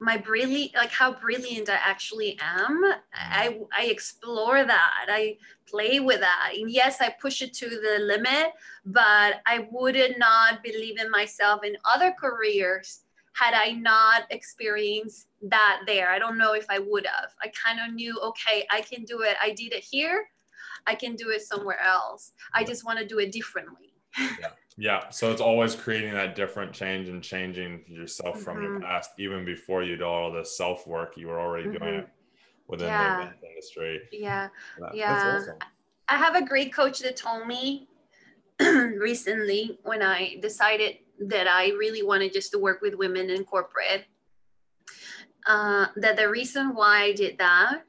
my brilliant like how brilliant i actually am. I i explore that. I play with that. And yes i push it to the limit but i would not believe in myself in other careers had i not experienced that there i don't know if i would have i kind of knew okay i can do it i did it here i can do it somewhere else i just want to do it differently Yeah. Yeah. So it's always creating that different change and changing yourself from your Mhm. past. Even before you do all the self work, you were already doing Mhm. it within Yeah. the event industry. yeah That- Yeah. Awesome. I have a great coach that told me recently when I decided that I really wanted just to work with women in corporate. Uh, that the reason why I did that,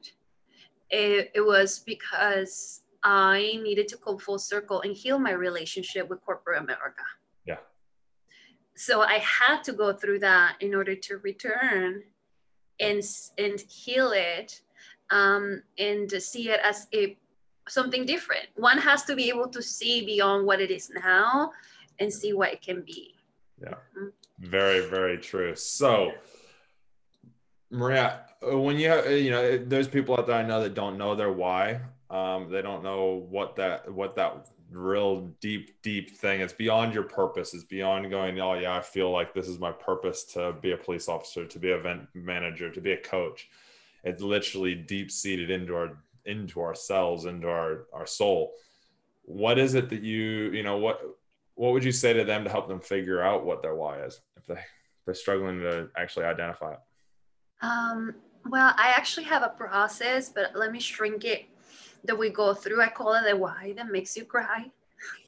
it, it was because I needed to come full circle and heal my relationship with corporate America. Yeah. So I had to go through that in order to return and and heal it um, and see it as a something different. One has to be able to see beyond what it is now and see what it can be. Very, very true. So, Maria, when you have, you know, there's people out there I know that don't know their why. Um, they don't know what that, what that real deep, deep thing. It's beyond your purpose. It's beyond going, oh yeah, I feel like this is my purpose to be a police officer, to be an event manager, to be a coach. It's literally deep seated into our, into ourselves, into our, our soul. What is it that you, you know, what, what would you say to them to help them figure out what their why is if they if they're struggling to actually identify it Um, well, I actually have a process, but let me shrink it that we go through. I call it the why that makes you cry.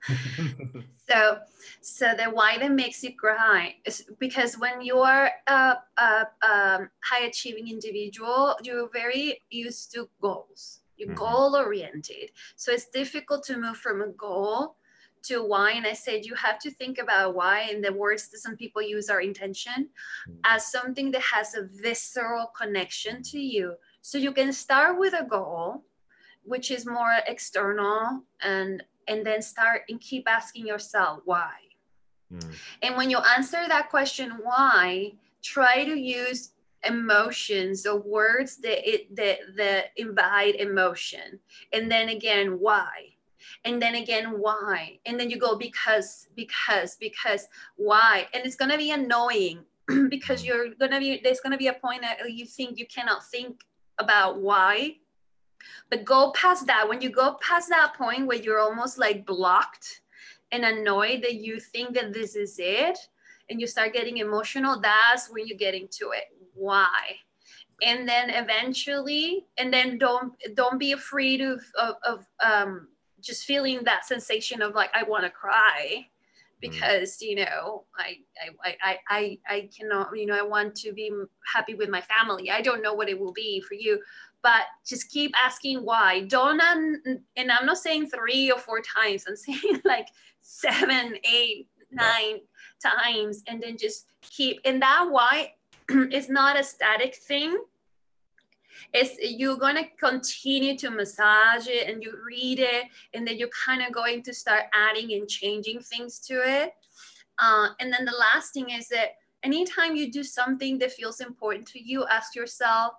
So, so the why that makes you cry is because when you are a, a, um, high achieving individual, you're very used to goals. You're Mhm. goal oriented. So it's difficult to move from a goal to why. And I said you have to think about why. And the words that some people use are intention as something that has a visceral connection to you. So you can start with a goal, which is more external, and and then start and keep asking yourself why. Mm. And when you answer that question, why, try to use emotions or words that it that that invite emotion. And then again, why? And then again, why? And then you go because, because, because, why? And it's gonna be annoying because you're gonna be there's gonna be a point that you think you cannot think about why. But go past that. When you go past that point where you're almost like blocked and annoyed that you think that this is it and you start getting emotional that's when you get into it why and then eventually and then don't don't be afraid of of, of um just feeling that sensation of like i want to cry mm. because you know I, I i i i cannot you know i want to be happy with my family. I don't know what it will be for you but just keep asking why. Don't un- and i'm not saying three or four times. I'm saying like seven eight nine times and then just keep and that why is not a static thing it's you're going to continue to massage it and you read it and then you're kind of going to start adding and changing things to it uh, and then the last thing is that anytime you do something that feels important to you ask yourself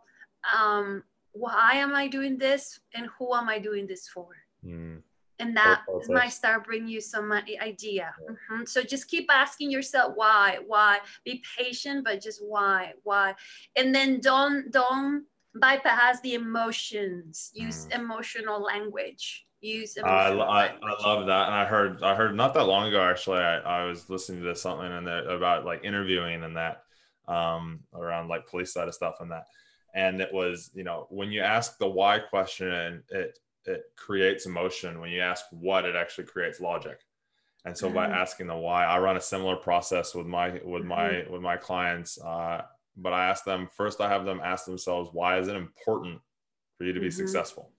um, why am i doing this and who am i doing this for Mm. and that purpose. might start bring you some idea Mhm. so just keep asking yourself why why be patient but just why why and then don't don't bypass the emotions. Use Mm. emotional language. Use emotional I, I, I love that. And i heard i heard not that long ago actually i, I was listening to something and about like interviewing and that um around like police side of stuff and that. And it was you know when you ask the why question it it creates emotion. When you ask what it actually creates logic. And so mm-hmm. by asking the why i run a similar process with my with my mm-hmm. with my clients uh, but i ask them first i have them ask themselves why is it important for you to be mm-hmm. successful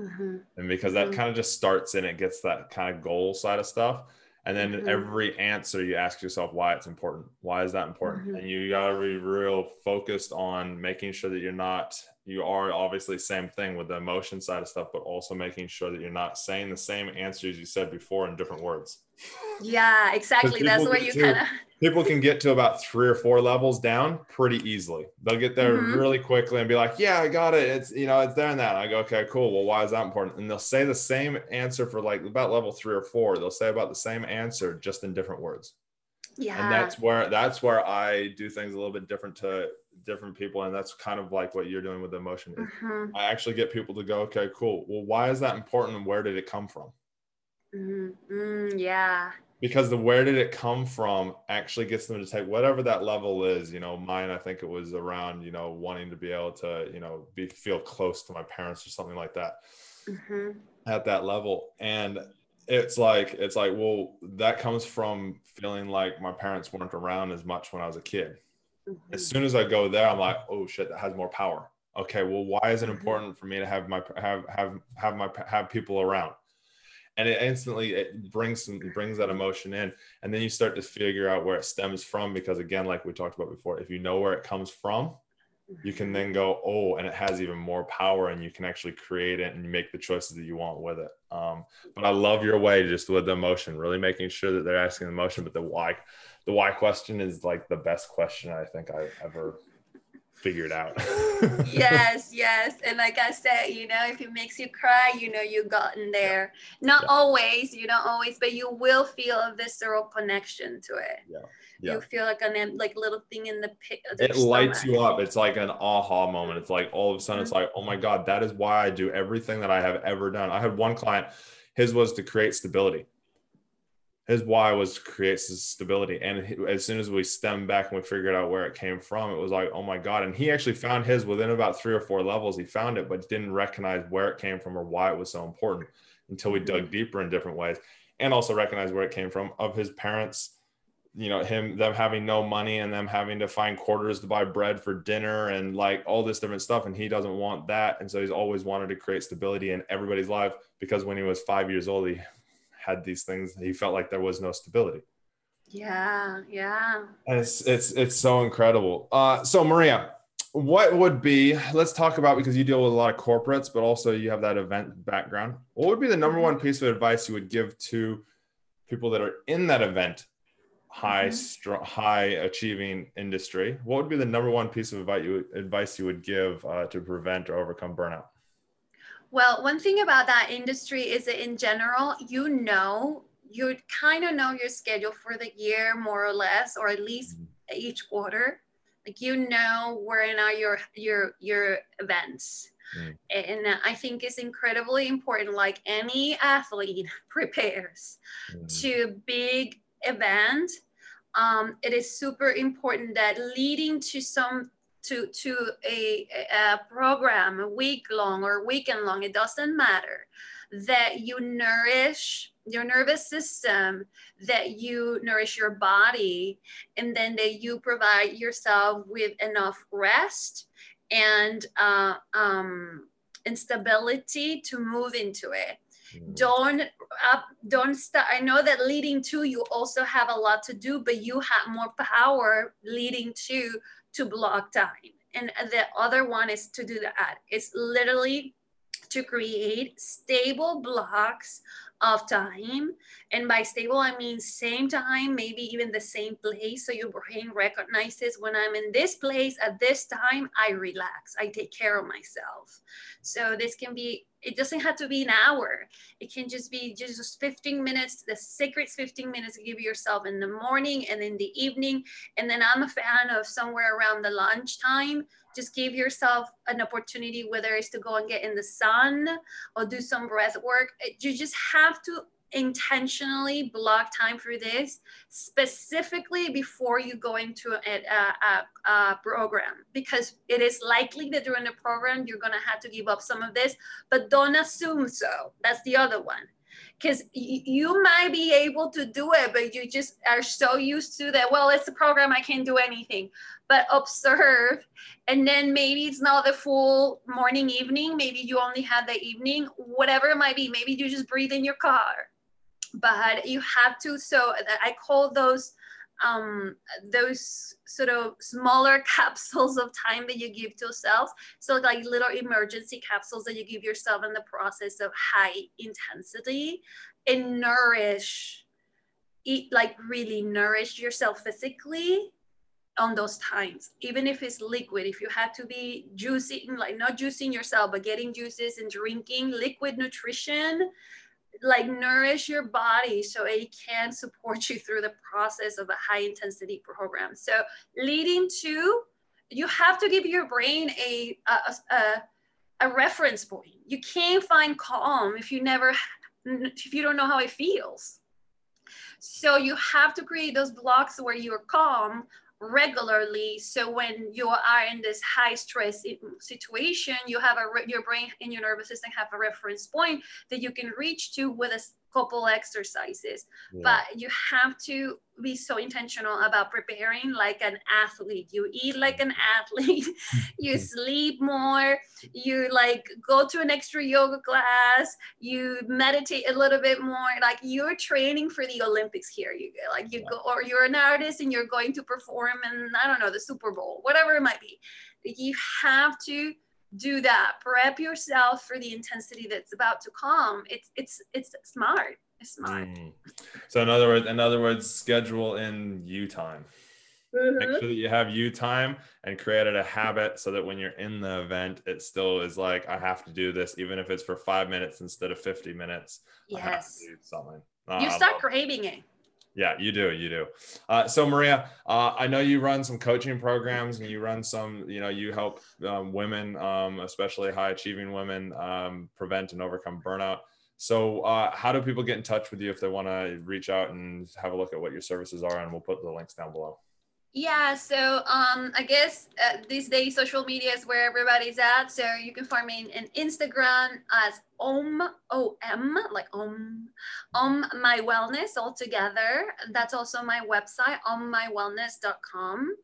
Mm-hmm. And because that mm-hmm. kind of just starts and it gets that kind of goal side of stuff. And then mm-hmm. every answer you ask yourself why it's important. Why is that important? Mm-hmm. And you got to be real focused on making sure that you're not, you are obviously same thing with the emotion side of stuff, but also making sure that you're not saying the same answers you said before in different words. Yeah, exactly. That's where you kind of people can get to about three or four levels down pretty easily. They'll get there mm-hmm. really quickly and be like, "Yeah, I got it. It's you know, it's there and that." And I go, "Okay, cool. Well, why is that important?" And they'll say the same answer for like about level three or four. They'll say about the same answer, just in different words. Yeah. And that's where that's where I do things a little bit different to different people, and that's kind of like what you're doing with emotion. Mm-hmm. I actually get people to go, "Okay, cool. Well, why is that important, and where did it come from?" Mm-hmm. Mm, yeah because the where did it come from actually gets them to take whatever that level is you know mine i think it was around you know wanting to be able to you know be feel close to my parents or something like that mm-hmm. at that level and it's like it's like well that comes from feeling like my parents weren't around as much when i was a kid mm-hmm. as soon as i go there i'm like oh shit that has more power okay well why is it mm-hmm. important for me to have my have have have my have people around and it instantly it brings some brings that emotion in. And then you start to figure out where it stems from because again like we talked about before if you know where it comes from you can then go oh and it has even more power and you can actually create it and make the choices that you want with it. Um, but i love your way just with the emotion really making sure that they're asking the emotion but the why the why question is like the best question i think i've ever figured out. yes, yes. And like I said, you know, if it makes you cry, you know, you've gotten there. Not yeah. always, you don't always, but you will feel a visceral connection to it. Yeah. Yeah. You feel like an like little thing in the pit. It lights you up. It's like an aha moment. It's like all of a sudden, mm-hmm. it's like, oh my god, that is why I do everything that I have ever done. I had one client, his was to create stability his why was to create stability. And as soon as we stemmed back and we figured out where it came from, it was like, oh my God. And he actually found his within about three or four levels. He found it, but didn't recognize where it came from or why it was so important until we dug mm-hmm. deeper in different ways and also recognize where it came from of his parents you know him them having no money and them having to find quarters to buy bread for dinner and like all this different stuff and he doesn't want that and so he's always wanted to create stability in everybody's life because when he was five years old he had these things he felt like there was no stability. Yeah yeah. It's it's it's so incredible. Uh so maria what would be let's talk about because you deal with a lot of corporates but also you have that event background. What would be the number one piece of advice you would give to people that are in that event high mm-hmm. strong, high achieving industry? What would be the number one piece of advice you, advice you would give uh, to prevent or overcome burnout well, one thing about that industry is that in general, you know, you kind of know your schedule for the year more or less, or at least mm-hmm. each quarter. Like you know where are your your your events. Mm. And I think it's incredibly important, like any athlete prepares mm. to big event. Um, it is super important that leading to some to to a, a program a week long or weekend long it doesn't matter that you nourish your nervous system that you nourish your body and then that you provide yourself with enough rest and uh, um, instability to move into it mm. don't up don't start i know that leading to you also have a lot to do but you have more power leading to to block time. And the other one is to do that. It's literally to create stable blocks of time. And by stable, I mean same time, maybe even the same place. So your brain recognizes when I'm in this place at this time, I relax, I take care of myself. So this can be, it doesn't have to be an hour. It can just be just 15 minutes, the sacred 15 minutes give yourself in the morning and in the evening. And then I'm a fan of somewhere around the lunchtime just give yourself an opportunity whether it's to go and get in the sun or do some breath work. You just have to intentionally block time for this specifically before you go into a, a, a, program because it is likely that during the program you're going to have to give up some of this but don't assume so. That's the other one because you might be able to do it but you just are so used to that well it's a program i can't do anything. But observe and then maybe it's not the full morning evening maybe you only had the evening whatever it might be maybe you just breathe in your car. But you have to so i call those um, those sort of smaller capsules of time that you give to yourself. So like little emergency capsules that you give yourself in the process of high intensity and nourish, eat like really nourish yourself physically on those times even if it's liquid if you had to be juicing like not juicing yourself but getting juices and drinking liquid nutrition like nourish your body so it can support you through the process of a high intensity program. So leading to you have to give your brain a a, a, a reference point. You can't find calm if you never if you don't know how it feels. So you have to create those blocks where you're calm regularly. So when you are in this high stress eh, situation you have a your brain and your nervous system have a reference point that you can reach to with a couple exercises yeah. but you have to be so intentional about preparing like an athlete. You eat like an athlete you mm-hmm. sleep more you like go to an extra yoga class you meditate a little bit more. Like you're training for the olympics here you like you go or you're an artist and you're going to perform in i don't know the super bowl whatever it might be. You have to do that. Prep yourself for the intensity that's about to come. It's it's it's smart. It's smart. Mm. so in other words in other words schedule in you time. Mm-hmm. make sure that you have you time and created a habit so that when you're in the event it still is like i have to do this even if it's for five minutes instead of 50 minutes. Yes. something. Uh, you start craving it yeah, you do. You do. Uh, so, Maria, uh, I know you run some coaching programs and you run some, you know, you help um, women, um, especially high achieving women, um, prevent and overcome burnout. So, uh, how do people get in touch with you if they want to reach out and have a look at what your services are? And we'll put the links down below. Yeah, so um, I guess uh, these days social media is where everybody's at. So you can find me in, in Instagram as om om like om om my wellness all together. That's also my website ommywellness.com.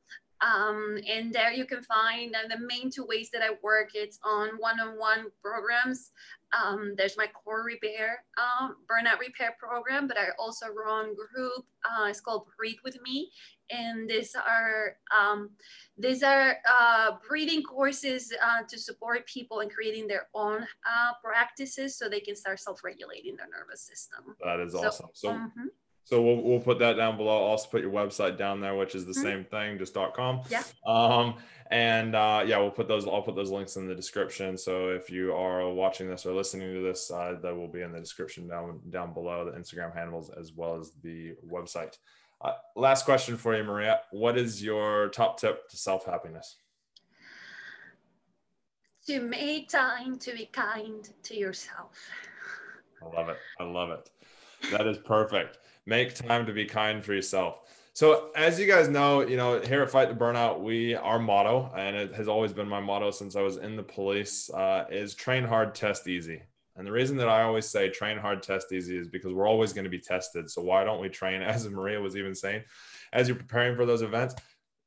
Um, and there you can find uh, the main two ways that I work. It's on one-on-one programs. Um, there's my core repair, um, burnout repair program, but I also run group. Uh, it's called Breathe with Me, and these are um, these are uh, breathing courses uh, to support people in creating their own uh, practices so they can start self-regulating their nervous system. That is awesome. So. so mm-hmm so we'll, we'll put that down below. I'll also put your website down there, which is the mm-hmm. same thing, just .com. Yeah. Um, and uh, yeah, we'll put those. I'll put those links in the description. So if you are watching this or listening to this, uh, that will be in the description down down below. The Instagram handles as well as the website. Uh, last question for you, Maria. What is your top tip to self happiness? To make time to be kind to yourself. I love it. I love it. That is perfect make time to be kind for yourself. So as you guys know, you know, here at Fight the Burnout, we our motto, and it has always been my motto since I was in the police, uh, is train hard, test easy. And the reason that I always say train hard, test easy is because we're always going to be tested. So why don't we train, as Maria was even saying, as you're preparing for those events,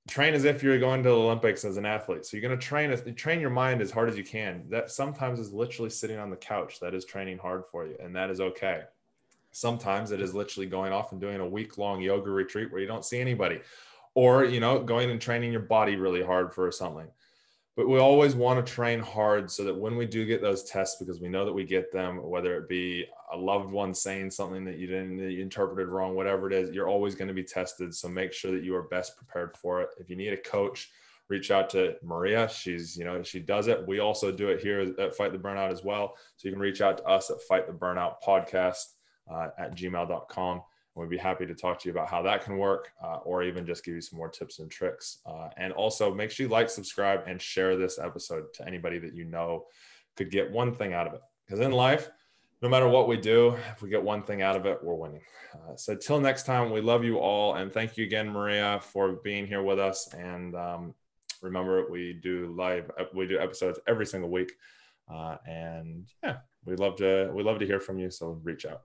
train as if you're going to the Olympics as an athlete. So you're going to train train your mind as hard as you can. That sometimes is literally sitting on the couch. That is training hard for you, and that is okay. Sometimes it is literally going off and doing a week long yoga retreat where you don't see anybody, or you know, going and training your body really hard for something. but we always want to train hard so that when we do get those tests, because we know that we get them, whether it be a loved one saying something that you didn't that you interpreted wrong, whatever it is, you're always going to be tested. So make sure that you are best prepared for it. If you need a coach, reach out to Maria. She's, you know, she does it. We also do it here at Fight the Burnout as well. So you can reach out to us at Fight the Burnout Podcast uh, at gmail.com. And We'd be happy to talk to you about how that can work uh, or even just give you some more tips and tricks. Uh, and also make sure you like, subscribe, and share this episode to anybody that you know could get one thing out of it. Because in life, no matter what we do, if we get one thing out of it, we're winning. Uh, so till next time, we love you all. And thank you again, Maria, for being here with us. And um, remember, we do live, we do episodes every single week. Uh, and yeah, we love to, we love to hear from you. So reach out.